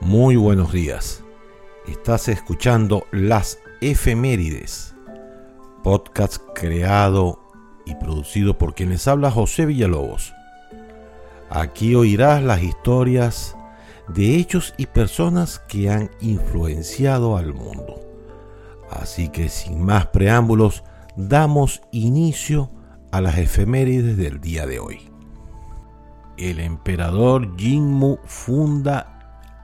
Muy buenos días. Estás escuchando Las Efemérides, podcast creado y producido por quien les habla José Villalobos. Aquí oirás las historias de hechos y personas que han influenciado al mundo. Así que sin más preámbulos, damos inicio a las efemérides del día de hoy. El emperador Jinmu funda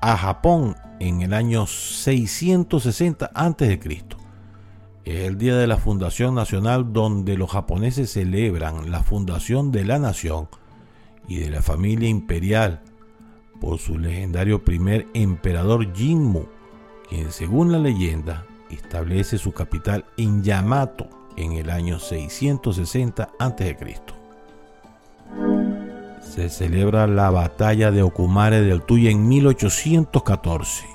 a Japón en el año 660 a.C. Es el día de la fundación nacional donde los japoneses celebran la fundación de la nación y de la familia imperial por su legendario primer emperador Jinmu, quien según la leyenda establece su capital en Yamato en el año 660 a.C. Se celebra la batalla de Okumare del Tuy en 1814.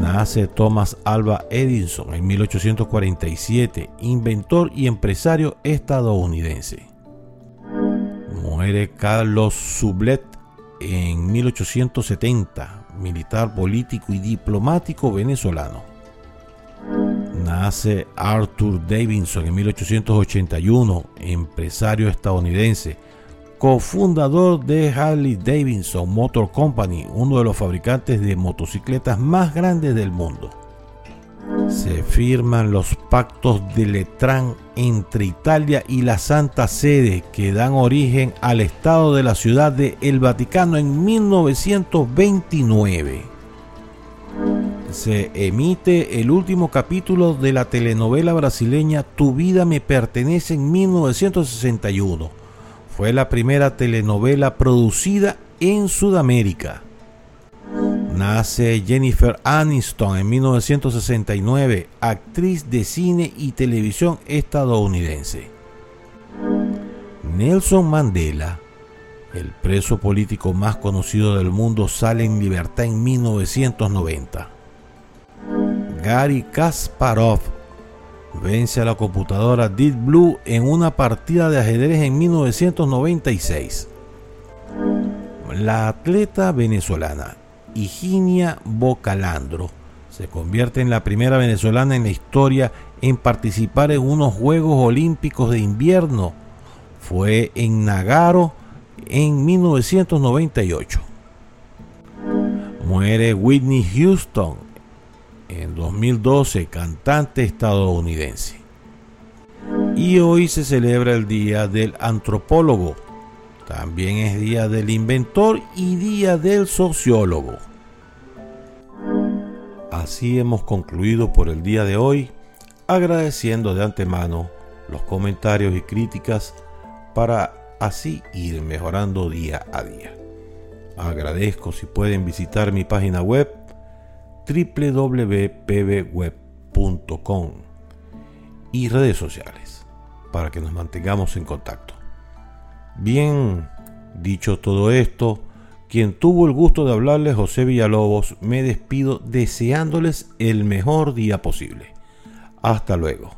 Nace Thomas Alva Edison en 1847, inventor y empresario estadounidense. Muere Carlos Sublet en 1870, militar político y diplomático venezolano. Nace Arthur Davidson en 1881, empresario estadounidense, cofundador de Harley Davidson Motor Company, uno de los fabricantes de motocicletas más grandes del mundo. Se firman los pactos de Letrán entre Italia y la Santa Sede que dan origen al Estado de la Ciudad de El Vaticano en 1929 se emite el último capítulo de la telenovela brasileña Tu vida me pertenece en 1961. Fue la primera telenovela producida en Sudamérica. Nace Jennifer Aniston en 1969, actriz de cine y televisión estadounidense. Nelson Mandela, el preso político más conocido del mundo, sale en libertad en 1990. Gary Kasparov vence a la computadora Deep Blue en una partida de ajedrez en 1996. La atleta venezolana Higinia Bocalandro se convierte en la primera venezolana en la historia en participar en unos Juegos Olímpicos de Invierno. Fue en Nagaro en 1998. Muere Whitney Houston en 2012, cantante estadounidense. Y hoy se celebra el Día del Antropólogo. También es Día del Inventor y Día del Sociólogo. Así hemos concluido por el día de hoy, agradeciendo de antemano los comentarios y críticas para así ir mejorando día a día. Agradezco si pueden visitar mi página web www.pbweb.com y redes sociales para que nos mantengamos en contacto. Bien, dicho todo esto, quien tuvo el gusto de hablarles, José Villalobos, me despido deseándoles el mejor día posible. Hasta luego.